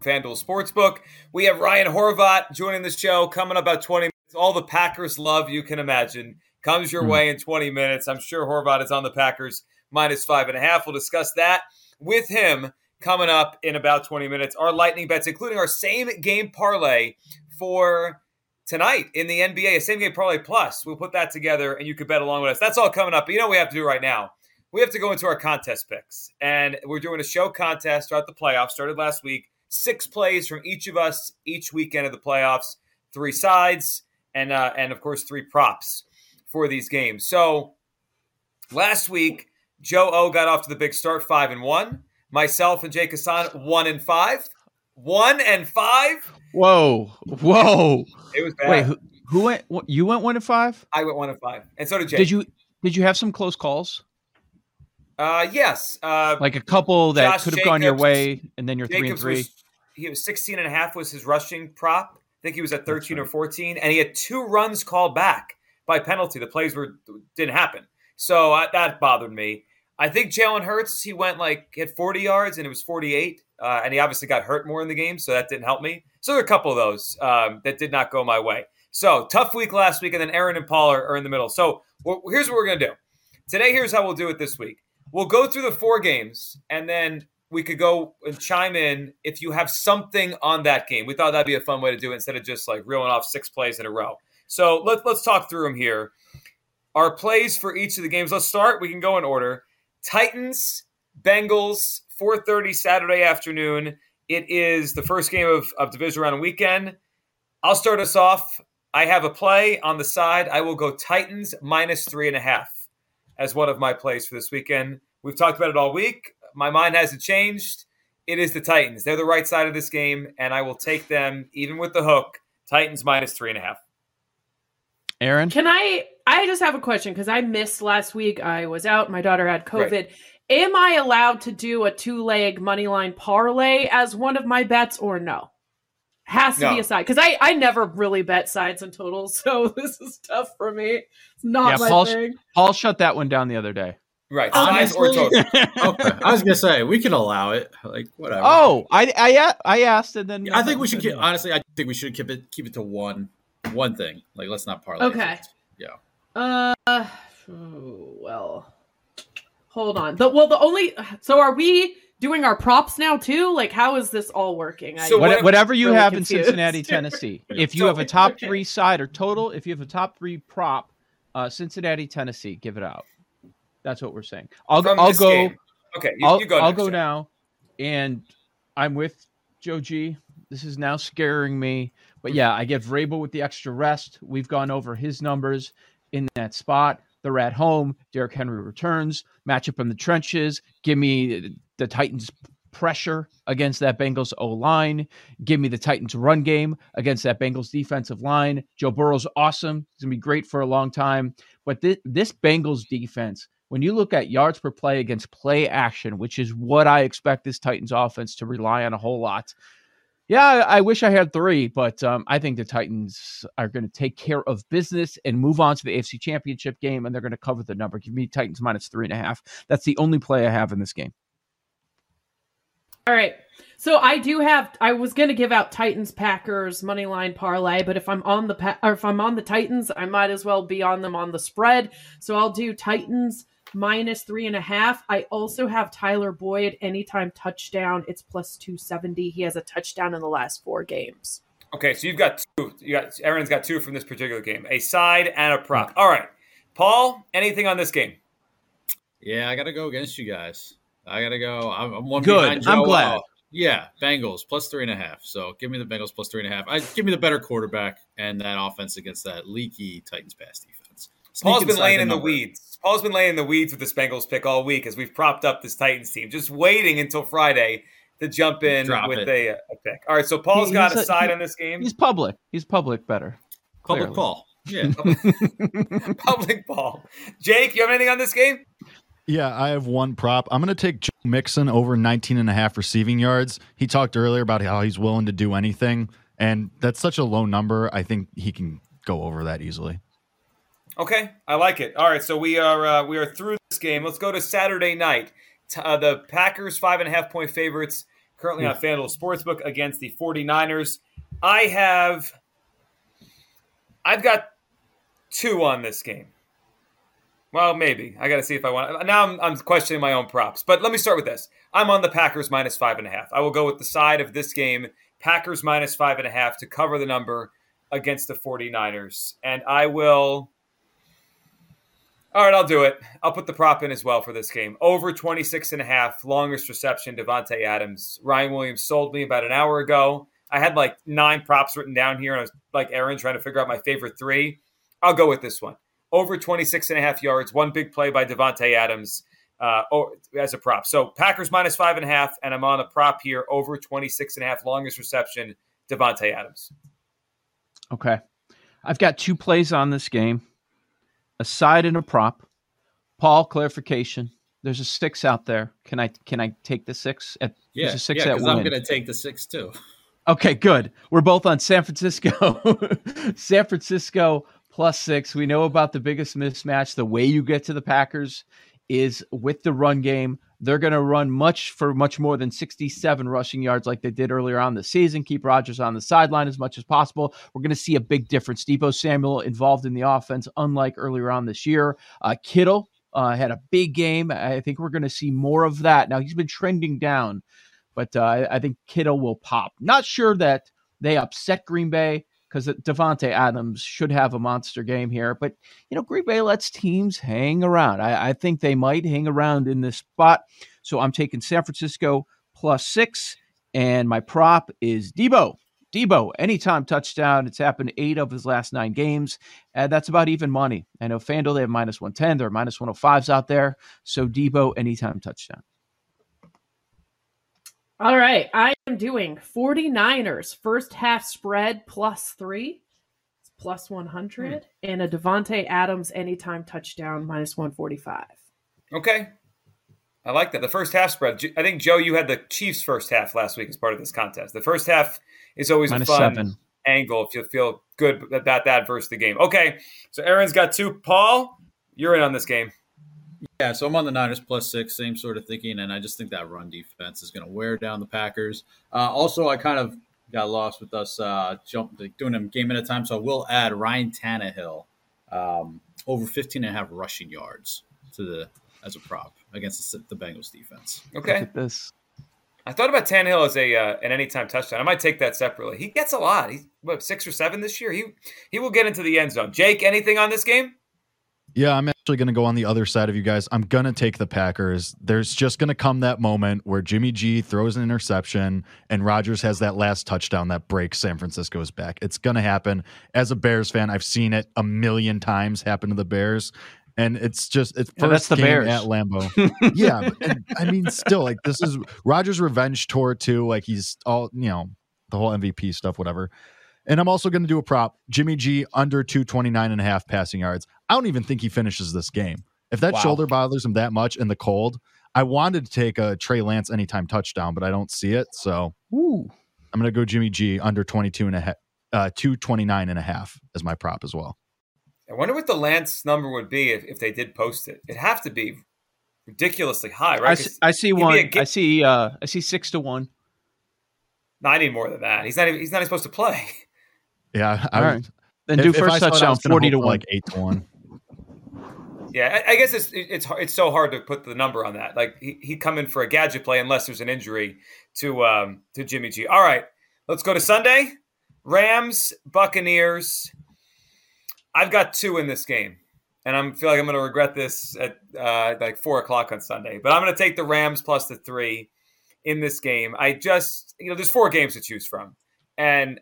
FanDuel Sportsbook. We have Ryan Horvat joining the show coming up about 20 minutes. All the Packers love you can imagine comes your mm. way in 20 minutes. I'm sure Horvat is on the Packers minus five and a half. We'll discuss that with him coming up in about 20 minutes. Our lightning bets, including our same game parlay for tonight in the NBA, a same game parlay plus. We'll put that together and you could bet along with us. That's all coming up. But you know what we have to do right now? We have to go into our contest picks. And we're doing a show contest throughout the playoffs, started last week. Six plays from each of us each weekend of the playoffs, three sides, and uh, and of course three props for these games. So last week, Joe O got off to the big start, five and one. Myself and Jake Hassan, one and five. One and five. Whoa, whoa! It was bad. Wait, who, who went? You went one and five. I went one and five, and so did Jake. Did you? Did you have some close calls? Uh, yes. Uh, like a couple that could have gone your way, and then you're Jacobs three and three. Was, he was 16 and a half was his rushing prop. I think he was at 13 right. or 14, and he had two runs called back by penalty. The plays were didn't happen, so uh, that bothered me. I think Jalen Hurts he went like hit 40 yards and it was 48, uh, and he obviously got hurt more in the game, so that didn't help me. So there are a couple of those um, that did not go my way. So tough week last week, and then Aaron and Paul are, are in the middle. So well, here's what we're gonna do today. Here's how we'll do it this week. We'll go through the four games, and then we could go and chime in if you have something on that game. We thought that'd be a fun way to do it instead of just like reeling off six plays in a row. So let's let's talk through them here. Our plays for each of the games. Let's start. We can go in order. Titans, Bengals, 4:30 Saturday afternoon. It is the first game of, of division round weekend. I'll start us off. I have a play on the side. I will go Titans minus three and a half as one of my plays for this weekend. We've talked about it all week. My mind hasn't changed. It is the Titans. They're the right side of this game, and I will take them even with the hook. Titans minus three and a half. Aaron? Can I I just have a question because I missed last week. I was out. My daughter had COVID. Right. Am I allowed to do a two leg money line parlay as one of my bets or no? Has to no. be a side because I I never really bet sides and totals, so this is tough for me. It's not yeah, my Paul, thing. Paul shut that one down the other day. Right, size or total. okay, I was gonna say we can allow it, like whatever. Oh, I I I asked, and then yeah, I think we should keep, honestly. I think we should keep it keep it to one one thing. Like let's not parlay. Okay. Yeah. Uh, well, hold on. The well, the only so are we doing our props now too? Like, how is this all working? So what, whatever you really have confused. in Cincinnati, Tennessee. if you have a top okay. three side or total, if you have a top three prop, uh, Cincinnati, Tennessee, give it out. That's what we're saying. I'll go. I'll go. Game. Okay, you, I'll, you go. I'll go now, and I'm with Joe G. This is now scaring me. But yeah, I get Vrabel with the extra rest. We've gone over his numbers in that spot. They're at home. Derrick Henry returns. Matchup in the trenches. Give me the Titans pressure against that Bengals O line. Give me the Titans run game against that Bengals defensive line. Joe Burrow's awesome. He's going to be great for a long time. But this, this Bengals defense, when you look at yards per play against play action, which is what I expect this Titans offense to rely on a whole lot, yeah, I wish I had three, but um, I think the Titans are going to take care of business and move on to the AFC Championship game, and they're going to cover the number. Give me Titans minus three and a half. That's the only play I have in this game. All right. So I do have. I was going to give out Titans Packers money line parlay, but if I'm on the or if I'm on the Titans, I might as well be on them on the spread. So I'll do Titans minus three and a half. I also have Tyler Boyd anytime touchdown. It's plus 270. He has a touchdown in the last four games. Okay, so you've got two. You got Aaron's got two from this particular game, a side and a prop. All right, Paul, anything on this game? Yeah, I got to go against you guys. I got to go. I'm, I'm one good. behind Joe. I'm glad. Yeah, Bengals plus three and a half. So give me the Bengals plus three and a half. I give me the better quarterback and that offense against that leaky Titans pass defense. Sneak Paul's been laying in the weeds. Paul's been laying the weeds with the Bengals pick all week as we've propped up this Titans team, just waiting until Friday to jump in Drop with a, uh, a, pick. All right, so Paul's he, got a, a side he, on this game. He's public. He's public better. Public Paul. Yeah. public Paul. Jake, you have anything on this game? Yeah, I have one prop. I'm going to take Joe Mixon over 19 and a half receiving yards. He talked earlier about how he's willing to do anything, and that's such a low number. I think he can go over that easily. Okay, I like it. All right, so we are uh, we are through this game. Let's go to Saturday night. Uh, the Packers five and a half point favorites currently on FanDuel Sportsbook against the 49ers. I have I've got two on this game. Well, maybe. I got to see if I want. Now I'm, I'm questioning my own props. But let me start with this. I'm on the Packers minus five and a half. I will go with the side of this game, Packers minus five and a half to cover the number against the 49ers. And I will. All right, I'll do it. I'll put the prop in as well for this game. Over 26 and a half, longest reception, Davante Adams. Ryan Williams sold me about an hour ago. I had like nine props written down here, and I was like Aaron trying to figure out my favorite three. I'll go with this one. Over 26 and a half yards, one big play by Davante Adams uh, as a prop. So Packers minus five and a half, and I'm on a prop here over 26 and a half, longest reception, Davante Adams. Okay. I've got two plays on this game, a side and a prop. Paul, clarification. There's a six out there. Can I can I take the six? At, yeah, yeah, because I'm going to take the six too. Okay, good. We're both on San Francisco. San Francisco plus six. We know about the biggest mismatch. The way you get to the Packers is with the run game. They're going to run much for much more than 67 rushing yards like they did earlier on the season. Keep Rodgers on the sideline as much as possible. We're going to see a big difference. Deebo Samuel involved in the offense, unlike earlier on this year. Uh, Kittle uh, had a big game. I think we're going to see more of that. Now, he's been trending down, but uh, I think Kittle will pop. Not sure that they upset Green Bay because Davante Adams should have a monster game here. But you know, Green Bay lets teams hang around. I, I, think they might hang around in this spot. So I'm taking San Francisco plus six, and my prop is Deebo. Deebo, anytime touchdown. It's happened eight of his last nine games. And that's about even money. I know FanDuel, they have minus 110. There are minus 105s out there. So Deebo, anytime touchdown. All right. I am doing 49ers first half spread plus three. It's plus 100. Hmm. And a Davante Adams anytime touchdown minus 145. Okay. I like that. The first half spread. I think, Joe, you had the Chiefs first half last week as part of this contest. The first half is always minus a fun seven. angle if you feel good about that versus the game. Okay. So Aaron's got two. Paul, you're in on this game. Yeah, so I'm on the Niners plus six, same sort of thinking, and I just think that run defense is going to wear down the Packers. Uh, also, I kind of got lost with us uh, jump, doing them game at a time, so I will add Ryan Tannehill um, over 15 and a half rushing yards to the as a prop against the, the Bengals defense. Okay, this. I thought about Tannehill as a uh, an anytime touchdown. I might take that separately. He gets a lot. He's what six or seven this year. He he will get into the end zone. Jake, anything on this game? Yeah, I'm actually going to go on the other side of you guys. I'm going to take the Packers. There's just going to come that moment where Jimmy G throws an interception and Rodgers has that last touchdown that breaks San Francisco's back. It's going to happen. As a Bears fan, I've seen it a million times happen to the Bears. And it's just it's first that's the Bears. at Lambeau. yeah, and, I mean, still like this is Rodgers' revenge tour too. Like he's all you know, the whole MVP stuff, whatever. And I'm also going to do a prop Jimmy G under 229 and a half passing yards. I don't even think he finishes this game. If that wow. shoulder bothers him that much in the cold, I wanted to take a Trey Lance anytime touchdown, but I don't see it. So Ooh. I'm going to go Jimmy G under 22 and a half, uh, 229 and a half as my prop as well. I wonder what the Lance number would be if, if they did post it. It'd have to be ridiculously high, right? I see, I see one. I see. Uh, I see six to one. No, I need more than that. He's not. Even, he's not even supposed to play. Yeah. I, All right. Then do first touchdown forty to one, like eight to one. Yeah, I, I, guess it's it's it's so hard to put the number on that. Like he he'd come in for a gadget play unless there's an injury to um to Jimmy G. All right, let's go to Sunday. Rams Buccaneers. I've got two in this game, and I feel like I'm going to regret this at uh, like four o'clock on Sunday. But I'm going to take the Rams plus the three in this game. I just you know there's four games to choose from, and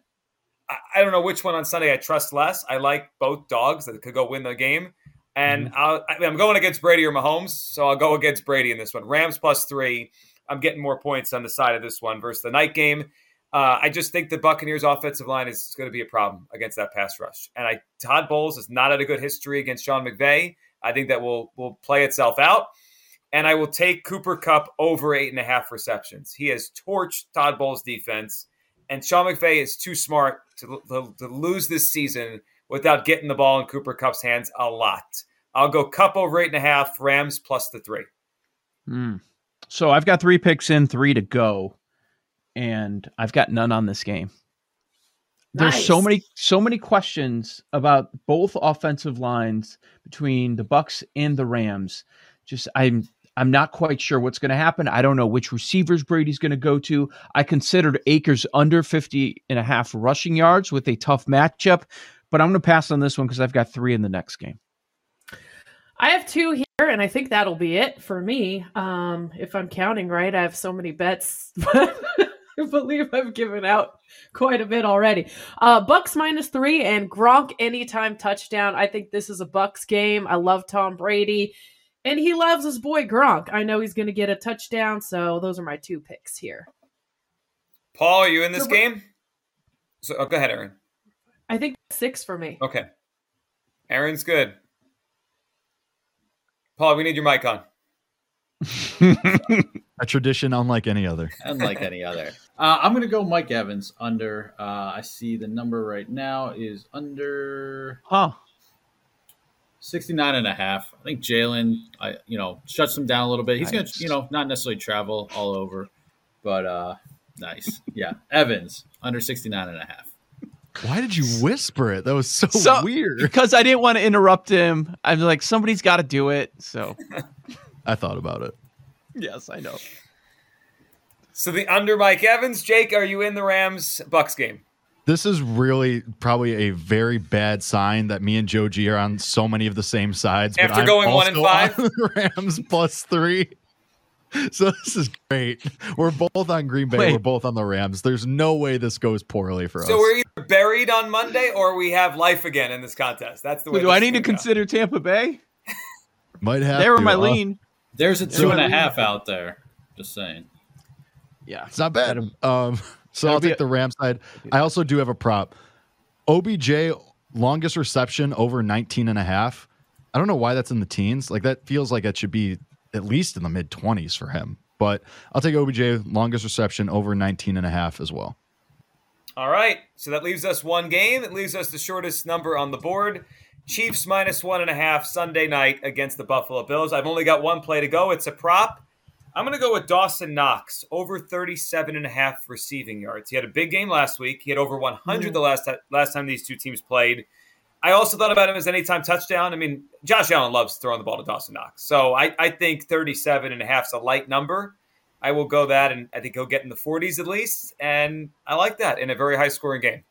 I, don't know which one on Sunday I trust less. I like both dogs that could go win the game. And mm-hmm. i am going against Brady or Mahomes, so I'll go against Brady in this one. Rams plus three. I'm getting more points on the side of this one versus the night game. Uh, I just think the Buccaneers' offensive line is going to be a problem against that pass rush. And I Todd Bowles has not had a good history against Sean McVay. I think that will will play itself out. And I will take Cooper Kupp over eight and a half receptions. He has torched Todd Bowles' defense and Sean McVay is too smart to, to, to, lose this season without getting the ball in Cooper Kupp's hands a lot. I'll go Kupp over eight and a half, Rams plus the three. Mm. So I've got three picks in, three to go. and I've got none on this game. There's so many so many questions about both offensive lines between the Bucks and the Rams. Just I'm I'm not quite sure what's going to happen. I don't know which receivers Brady's going to go to. I considered Akers under 50 and a half rushing yards with a tough matchup, but I'm going to pass on this one because I've got three in the next game. I have two here, and I think that'll be it for me. Um, if I'm counting right, I have so many bets, I believe I've given out quite a bit already. Uh, Bucks minus three and Gronk anytime touchdown. I think this is a Bucks game. I love Tom Brady, and he loves his boy Gronk. I know he's going to get a touchdown, so those are my two picks here. Paul, are you in this So, game? So, oh, go ahead, Aaron. I think six for me. Okay. Aaron's good. Paul, we need your mic on. A tradition unlike any other. unlike any other. Uh, I'm going to go Mike Evans under. Uh, I see the number right now is under Huh. 69 and a half. I think Jalen, I you know, shuts him down a little bit. He's gonna, you know, not necessarily travel all over, but uh nice. Yeah, Evans under 69 and a half. Why did you whisper it? That was so, So- weird. because I didn't want to interrupt him. I'm like, somebody's got to do it. So, I thought about it. yes, I know. So the under Mike Evans. Jake, are you in the Rams Bucks game? This is really probably a very bad sign that me and Joe G are on so many of the same sides. but After I'm going one and five? on Rams plus three. So this is great. We're both on Green Bay. Wait. We're both on the Rams. There's no way this goes poorly for us. So we're either buried on Monday or we have life again in this contest. That's the way. Do I need to gonna go. consider Tampa Bay? Might have They were my uh, lean. There's a two and a Yeah. half out there. Just saying. Yeah. It's not bad. Um, so that'll I'll take a- the Ram side. I also do have a prop. OBJ longest reception over 19 and a half. I don't know why that's in the teens. Like that feels like it should be at least in the mid 20s for him. But I'll take OBJ longest reception over 19 and a half as well. All right. So that leaves us one game. It leaves us the shortest number on the board. Chiefs minus one and a half Sunday night against the Buffalo Bills. I've only got one play to go. It's a prop. I'm going to go with Dawson Knox over 37 and a half receiving yards. He had a big game last week. He had over 100 mm-hmm. the last last time these two teams played. I also thought about him as anytime touchdown. I mean, Josh Allen loves throwing the ball to Dawson Knox. So I, I think 37 and a half is a light number. I will go that, and I think he'll get in the 40s at least. And I like that in a very high scoring game.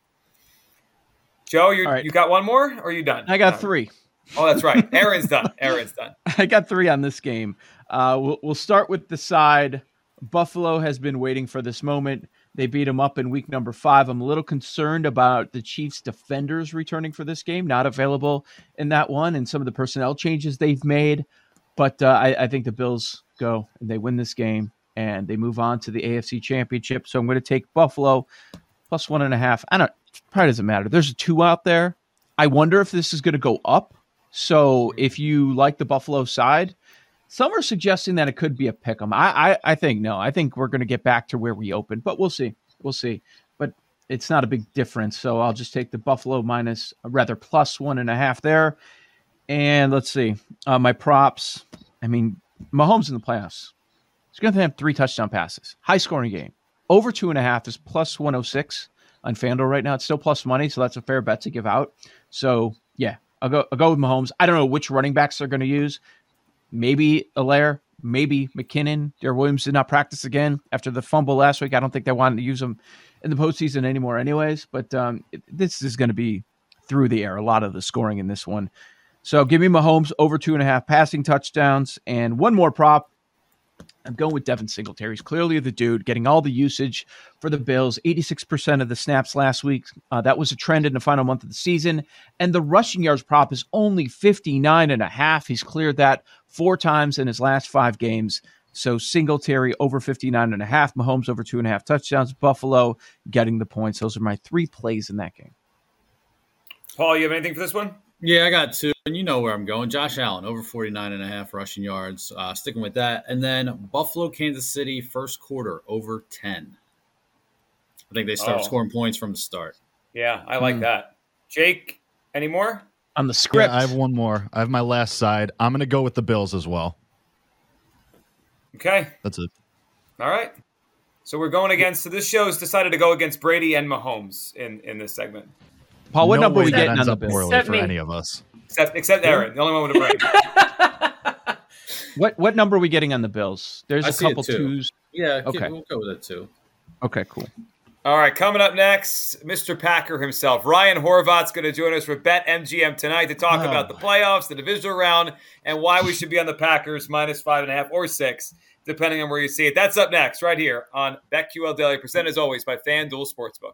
Joe, you right. you got one more, or are you done? I got No. three. Oh, that's right. Aaron's done. Aaron's done. I got three on this game. Uh, we'll, we'll start with the side. Buffalo has been waiting for this moment. They beat them up in week number five. I'm a little concerned about the Chiefs' defenders returning for this game, not available in that one, and some of the personnel changes they've made. But uh, I, I think the Bills go and they win this game and they move on to the AFC Championship. So I'm going to take Buffalo plus one and a half. I don't. Probably doesn't matter. There's a two out there. I wonder if this is going to go up. So if you like the Buffalo side, some are suggesting that it could be a pick 'em. I, I I think no. I think we're going to get back to where we opened, but we'll see. We'll see. But it's not a big difference. So I'll just take the Buffalo minus, rather plus one and a half there. And let's see. Uh, my props. I mean, Mahomes in the playoffs. He's going to have three touchdown passes. High scoring game. Over two and a half is plus 106 on FanDuel right now. It's still plus money, so that's a fair bet to give out. So yeah, I'll go. I'll go with Mahomes. I don't know which running backs they're going to use. Maybe Helaire, maybe McKinnon. Darrel Williams did not practice again after the fumble last week. I don't think they wanted to use him in the postseason anymore, anyways. But um, it- this is going to be through the air. A lot of the scoring in this one. So give me Mahomes over two and a half passing touchdowns and one more prop. I'm going with Devin Singletary. He's clearly the dude getting all the usage for the Bills. 86% of the snaps last week. Uh, that was a trend in the final month of the season. And the rushing yards prop is only 59 and a half. He's cleared that four times in his last five games. So Singletary over 59 and a half, Mahomes over two and a half touchdowns, Buffalo getting the points. Those are my three plays in that game. Paul, you have anything for this one? Yeah, I got two. And you know where I'm going. Josh Allen, over 49 and a half rushing yards. Uh, sticking with that. And then Buffalo, Kansas City, first quarter, over 10. I think they start Oh. scoring points from the start. Yeah, I like Hmm. that. Jake, any more? On the script, Yeah, I have one more. I have my last side. I'm going to go with the Bills as well. Okay. That's it. All right. So we're going against. So this show's decided to go against Brady and Mahomes in in this segment. Paul, what no number way we getting on the up Bills? poorly Except for me. any of us. Except except Aaron, the only one with a break. What what number are we getting on the Bills? There's I a see it couple too. twos. Yeah, Okay. okay. we'll go with it too. Okay, cool. All right, coming up next, Mr. Packer himself, Ryan Horvat's going to join us for Bet MGM tonight to talk Oh. about the playoffs, the divisional round, and why we should be on the Packers minus five and a half or six, depending on where you see it. That's up next, right here on BetQL Daily, presented as always by FanDuel Sportsbook.